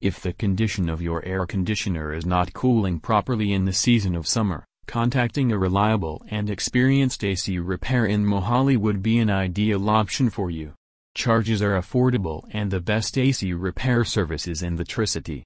If the condition of your air conditioner is not cooling properly in the season of summer, contacting a reliable and experienced AC repair in Mohali would be an ideal option for you. Charges are affordable and the best AC repair services in the Tricity.